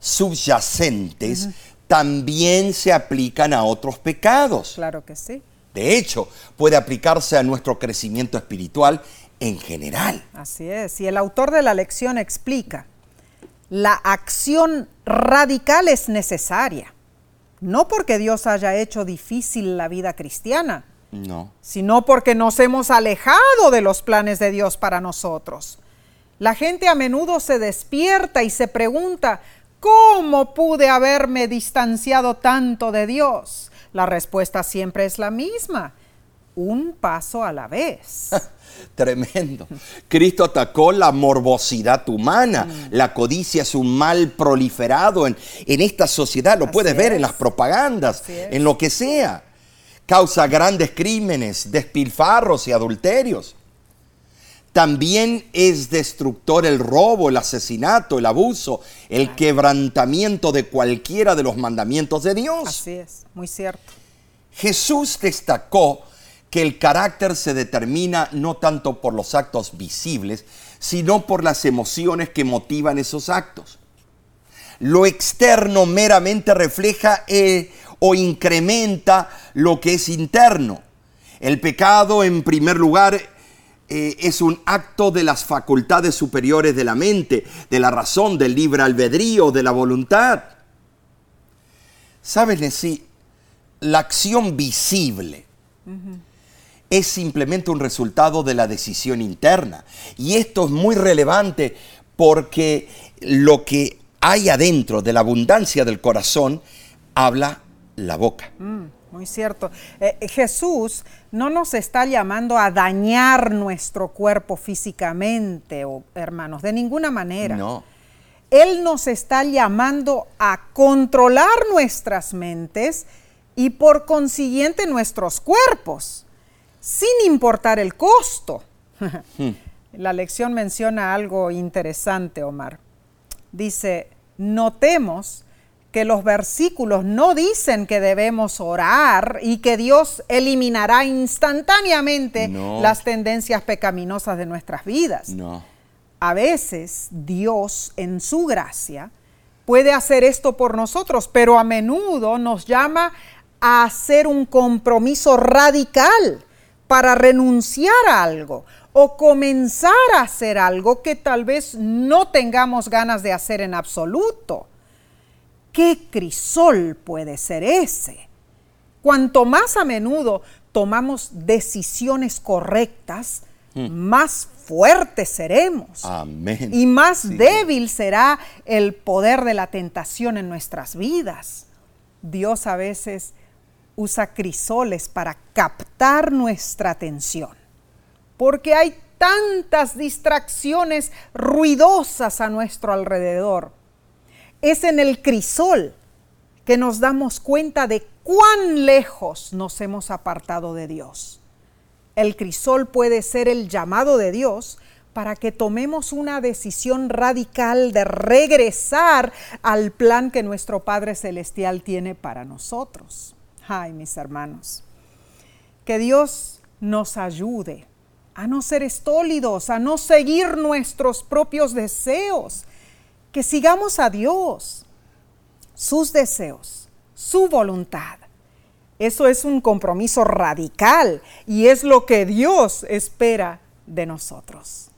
subyacentes también se aplican a otros pecados. Claro que sí. De hecho, puede aplicarse a nuestro crecimiento espiritual en general. Así es. Y el autor de la lección explica, la acción radical es necesaria, no porque Dios haya hecho difícil la vida cristiana, no. Sino porque nos hemos alejado de los planes de Dios para nosotros. La gente a menudo se despierta y se pregunta, ¿cómo pude haberme distanciado tanto de Dios? La respuesta siempre es la misma, un paso a la vez. [laughs] Tremendo. Cristo atacó la morbosidad humana. Mm. La codicia es un mal proliferado en, esta sociedad. Lo puedes ver en las propagandas, en lo que sea causa grandes crímenes, despilfarros y adulterios. También es destructor el robo, el asesinato, el abuso, el quebrantamiento de cualquiera de los mandamientos de Dios. Así es, muy cierto. Jesús destacó que el carácter se determina no tanto por los actos visibles, sino por las emociones que motivan esos actos. Lo externo meramente refleja el, o incrementa lo que es interno. El pecado, en primer lugar, eh, es un acto de las facultades superiores de la mente, de la razón, del libre albedrío, de la voluntad. ¿Sabes, Nessie? La acción visible es simplemente un resultado de la decisión interna. Y esto es muy relevante porque lo que hay adentro de la abundancia del corazón habla la boca. Mm, muy cierto. Eh, Jesús no nos está llamando a dañar nuestro cuerpo físicamente, hermanos, de ninguna manera. No. Él nos está llamando a controlar nuestras mentes y por consiguiente nuestros cuerpos, sin importar el costo. [laughs] Hmm. La lección menciona algo interesante, Omar. Dice, notemos que los versículos no dicen que debemos orar y que Dios eliminará instantáneamente las tendencias pecaminosas de nuestras vidas. No. A veces Dios en su gracia puede hacer esto por nosotros, pero a menudo nos llama a hacer un compromiso radical para renunciar a algo o comenzar a hacer algo que tal vez no tengamos ganas de hacer en absoluto. ¿Qué crisol puede ser ese? Cuanto más a menudo tomamos decisiones correctas, hmm. más fuertes seremos. Amén. Y más débil será el poder de la tentación en nuestras vidas. Dios a veces usa crisoles para captar nuestra atención, porque hay tantas distracciones ruidosas a nuestro alrededor es en el crisol que nos damos cuenta de cuán lejos nos hemos apartado de Dios. El crisol puede ser el llamado de Dios para que tomemos una decisión radical de regresar al plan que nuestro Padre Celestial tiene para nosotros. Ay, mis hermanos, que Dios nos ayude a no ser estólidos, a no seguir nuestros propios deseos, que sigamos a Dios, sus deseos, su voluntad. Eso es un compromiso radical y es lo que Dios espera de nosotros.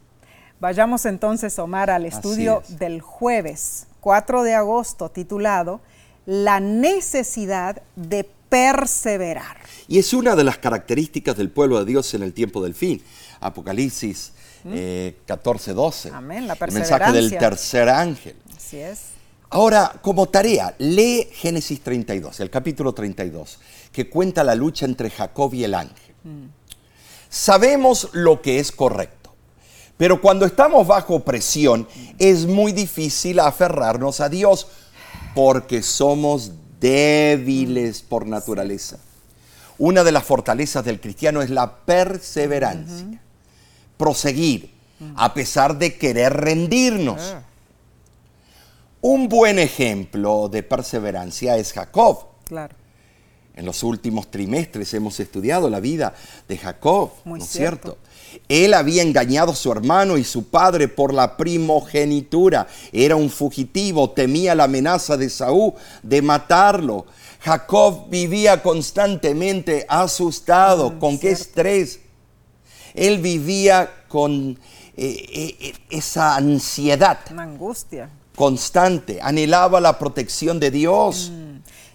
Vayamos entonces, Omar, al estudio del jueves 4 de agosto titulado La necesidad de perseverar. Y es una de las características del pueblo de Dios en el tiempo del fin. Apocalipsis 14, 12. ¿Mm? Eh, Amén, la El mensaje del tercer ángel. Así es. Ahora, como tarea, lee Génesis 32, el capítulo 32, que cuenta la lucha entre Jacob y el ángel. Sabemos lo que es correcto, pero cuando estamos bajo presión es muy difícil aferrarnos a Dios porque somos débiles por naturaleza. Una de las fortalezas del cristiano es la perseverancia, proseguir a pesar de querer rendirnos. Ah. Un buen ejemplo de perseverancia es Jacob. Claro. En los últimos trimestres hemos estudiado la vida de Jacob, Muy ¿no es cierto. cierto? Él había engañado a su hermano y su padre por la primogenitura. Era un fugitivo, temía la amenaza de Saúl de matarlo. Jacob vivía constantemente asustado. ¿Con qué estrés? Él vivía con eh, eh, esa ansiedad Una angustia. constante, anhelaba la protección de Dios. Y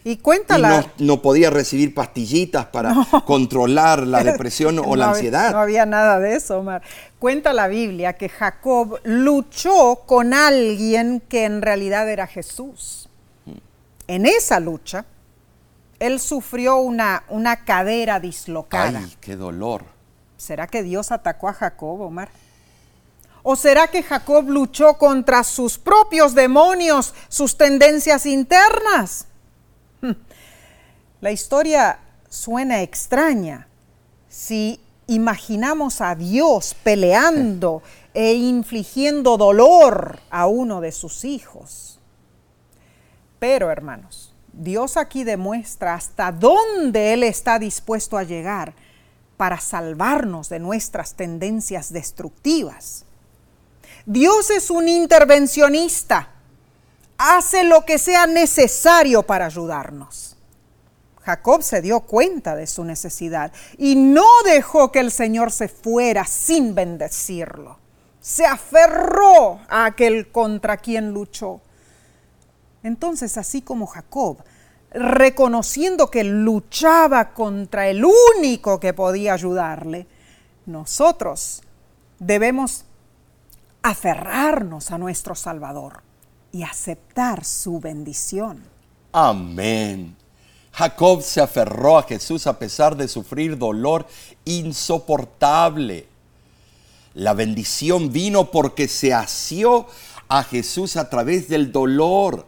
Y cuéntala. no, no podía recibir pastillitas para [laughs] controlar la [laughs] depresión o la había- ansiedad. No había nada de eso, Omar. Cuenta la Biblia que Jacob luchó con alguien que en realidad era Jesús. En esa lucha, él sufrió una, una cadera dislocada. Ay, qué dolor. ¿Será que Dios atacó a Jacob, Omar? ¿O será que Jacob luchó contra sus propios demonios, sus tendencias internas? La historia suena extraña si imaginamos a Dios peleando e infligiendo dolor a uno de sus hijos. Pero, hermanos, Dios aquí demuestra hasta dónde Él está dispuesto a llegar para salvarnos de nuestras tendencias destructivas. Dios es un intervencionista. Hace lo que sea necesario para ayudarnos. Jacob se dio cuenta de su necesidad y no dejó que el Señor se fuera sin bendecirlo. Se aferró a aquel contra quien luchó. Entonces, así como Jacob, reconociendo que luchaba contra el único que podía ayudarle, nosotros debemos aferrarnos a nuestro Salvador y aceptar su bendición. Amén. Jacob se aferró a Jesús a pesar de sufrir dolor insoportable. La bendición vino porque se asió a Jesús a través del dolor.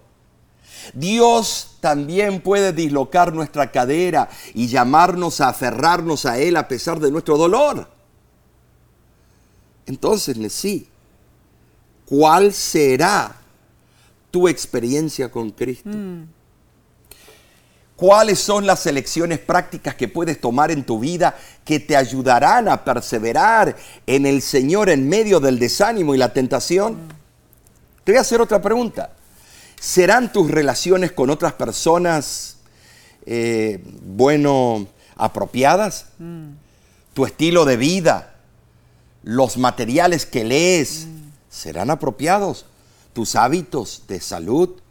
Dios también puede dislocar nuestra cadera y llamarnos a aferrarnos a Él a pesar de nuestro dolor. Entonces, sí, ¿cuál será tu experiencia con Cristo? ¿Cuáles son las elecciones prácticas que puedes tomar en tu vida que te ayudarán a perseverar en el Señor en medio del desánimo y la tentación? Te voy a hacer otra pregunta. ¿Serán tus relaciones con otras personas, eh, bueno, apropiadas? ¿Tu estilo de vida? ¿Los materiales que lees serán apropiados? ¿Tus hábitos de salud?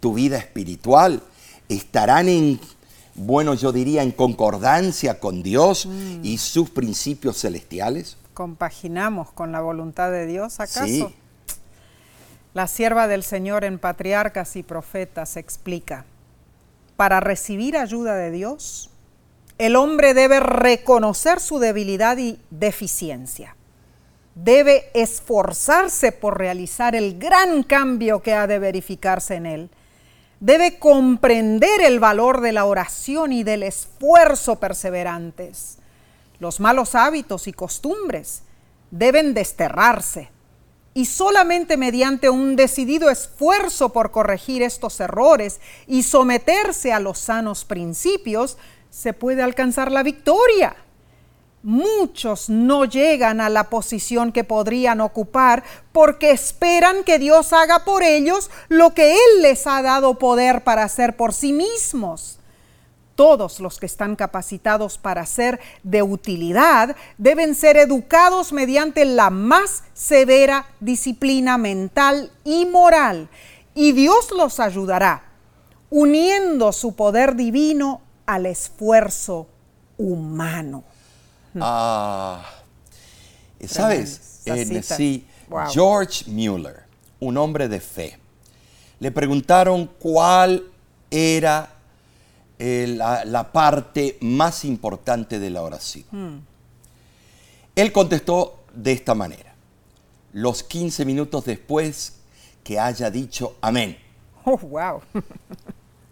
¿Tu vida espiritual? Estarán en, bueno, yo diría, en concordancia con Dios y sus principios celestiales? ¿Compaginamos con la voluntad de Dios acaso? Sí. La sierva del Señor en Patriarcas y Profetas explica, para recibir ayuda de Dios, el hombre debe reconocer su debilidad y deficiencia. Debe esforzarse por realizar el gran cambio que ha de verificarse en él. Debe comprender el valor de la oración y del esfuerzo perseverantes. Los malos hábitos y costumbres deben desterrarse y solamente mediante un decidido esfuerzo por corregir estos errores y someterse a los sanos principios se puede alcanzar la victoria. Muchos no llegan a la posición que podrían ocupar porque esperan que Dios haga por ellos lo que Él les ha dado poder para hacer por sí mismos. Todos los que están capacitados para ser de utilidad deben ser educados mediante la más severa disciplina mental y moral, y Dios los ayudará, uniendo su poder divino al esfuerzo humano. Ah, ¿Sabes? Eh, sí, George Mueller, un hombre de fe, le preguntaron cuál era eh, la, parte más importante de la oración. Hmm. Él contestó de esta manera, los 15 minutos después que haya dicho amén. Oh, wow.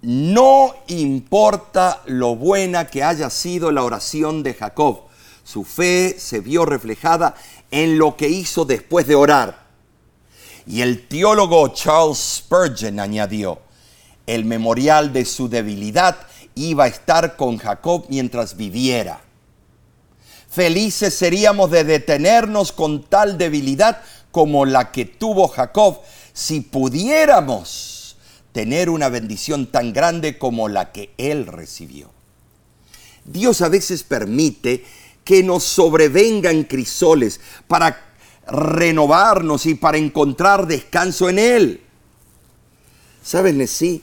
no importa lo buena que haya sido la oración de Jacob, su fe se vio reflejada en lo que hizo después de orar. Y el teólogo Charles Spurgeon añadió, el memorial de su debilidad iba a estar con Jacob mientras viviera. Felices seríamos de detenernos con tal debilidad como la que tuvo Jacob si pudiéramos tener una bendición tan grande como la que él recibió. Dios a veces permite que nos sobrevengan crisoles para renovarnos y para encontrar descanso en Él. ¿Sabes, Nesí?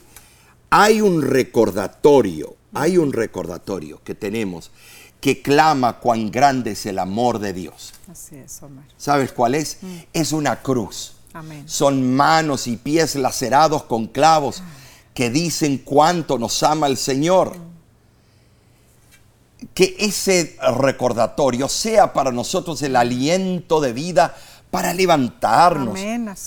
Hay un recordatorio, hay un recordatorio que tenemos que clama cuán grande es el amor de Dios. Así es, Omar. ¿Sabes cuál es? Mm. Es una cruz. Son manos y pies lacerados con clavos que dicen cuánto nos ama el Señor. Mm que ese recordatorio sea para nosotros el aliento de vida para levantarnos,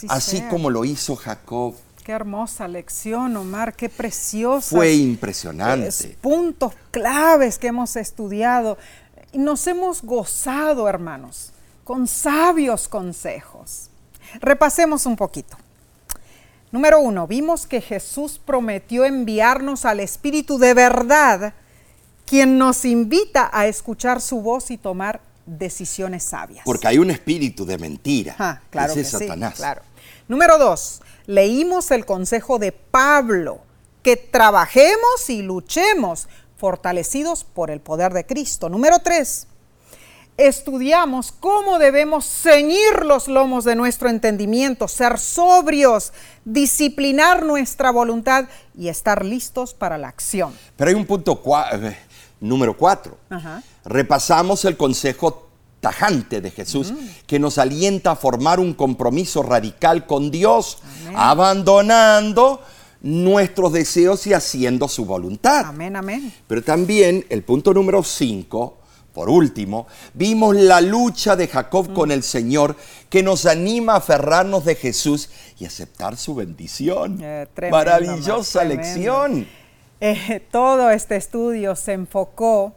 así, como lo hizo Jacob. Qué hermosa lección, Omar, qué preciosa. Fue impresionante. puntos claves que hemos estudiado nos hemos gozado, hermanos, con sabios consejos. Repasemos un poquito. Número uno, vimos que Jesús prometió enviarnos al Espíritu de verdad quien nos invita a escuchar su voz y tomar decisiones sabias. Porque hay un espíritu de mentira. Ah, claro Ese es Satanás. claro. Número dos, leímos el consejo de Pablo, que trabajemos y luchemos fortalecidos por el poder de Cristo. Número tres, estudiamos cómo debemos ceñir los lomos de nuestro entendimiento, ser sobrios, disciplinar nuestra voluntad y estar listos para la acción. Pero hay un punto eh, Número cuatro, repasamos el consejo tajante de Jesús que nos alienta a formar un compromiso radical con Dios, abandonando nuestros deseos y haciendo su voluntad. Amén, amén. Pero también el punto número cinco, por último, vimos la lucha de Jacob mm. con el Señor que nos anima a aferrarnos de Jesús y aceptar su bendición. Eh, Maravillosa lección. Eh, todo este estudio se enfocó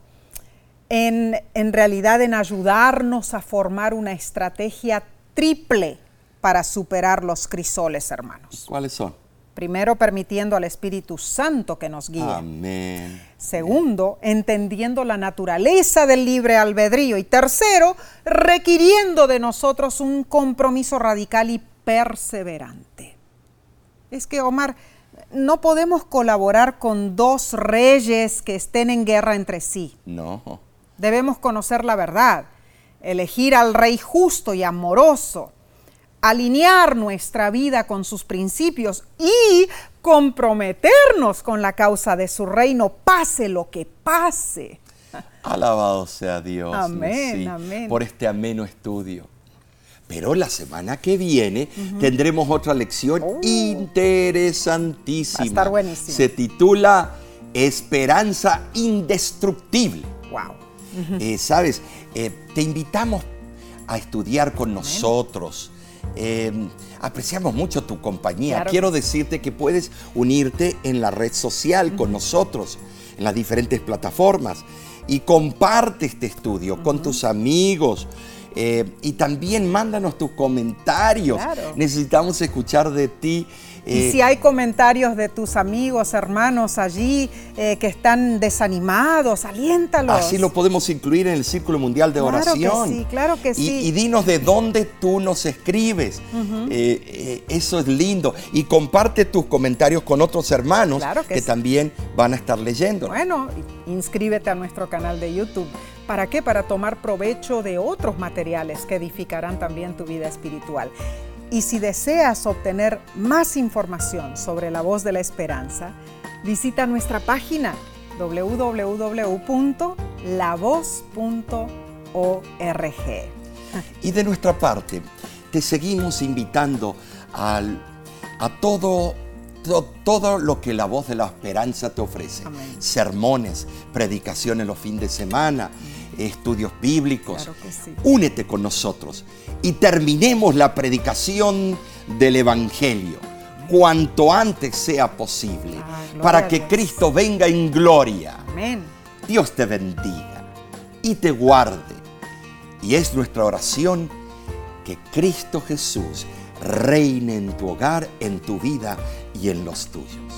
en, en realidad en ayudarnos a formar una estrategia triple para superar los crisoles, hermanos. ¿Cuáles son? Primero, permitiendo al Espíritu Santo que nos guíe. Amén. Segundo, entendiendo la naturaleza del libre albedrío. Y tercero, requiriendo de nosotros un compromiso radical y perseverante. Es que, Omar, no podemos colaborar con dos reyes que estén en guerra entre sí. No. Debemos conocer la verdad, elegir al rey justo y amoroso, alinear nuestra vida con sus principios y comprometernos con la causa de su reino, pase lo que pase. Alabado sea Dios. Amén, amén. Por este ameno estudio. Pero la semana que viene tendremos otra lección oh. interesantísima. Va a estar buenísimo. Se titula Esperanza Indestructible. Wow. Eh, Sabes, eh, te invitamos a estudiar con nosotros. Em, apreciamos mucho tu compañía. Quiero decirte que puedes unirte en la red social con nosotros, en las diferentes plataformas, y comparte este estudio con tus amigos, eh, y también mándanos tus comentarios. Necesitamos escuchar de ti y si hay comentarios de tus amigos, hermanos allí que están desanimados, aliéntalos. Así lo podemos incluir en el Círculo Mundial de Oración. Claro que sí, claro que sí. Y, dinos de dónde tú nos escribes. eso es lindo. Y comparte tus comentarios con otros hermanos que, también van a estar leyendo. Bueno, inscríbete a nuestro canal de YouTube. ¿Para qué? Para tomar provecho de otros materiales que edificarán también tu vida espiritual. Y si deseas obtener más información sobre la voz de la esperanza, visita nuestra página www.lavoz.org. Y de nuestra parte, te seguimos invitando al, a todo todo lo que la voz de la esperanza te ofrece. Sermones, predicaciones los fines de semana, estudios bíblicos. Únete con nosotros y terminemos la predicación del Evangelio cuanto antes sea posible ah, para que Cristo venga en gloria. Dios te bendiga y te guarde. Y es nuestra oración que Cristo Jesús reine en tu hogar, en tu vida y en los tuyos.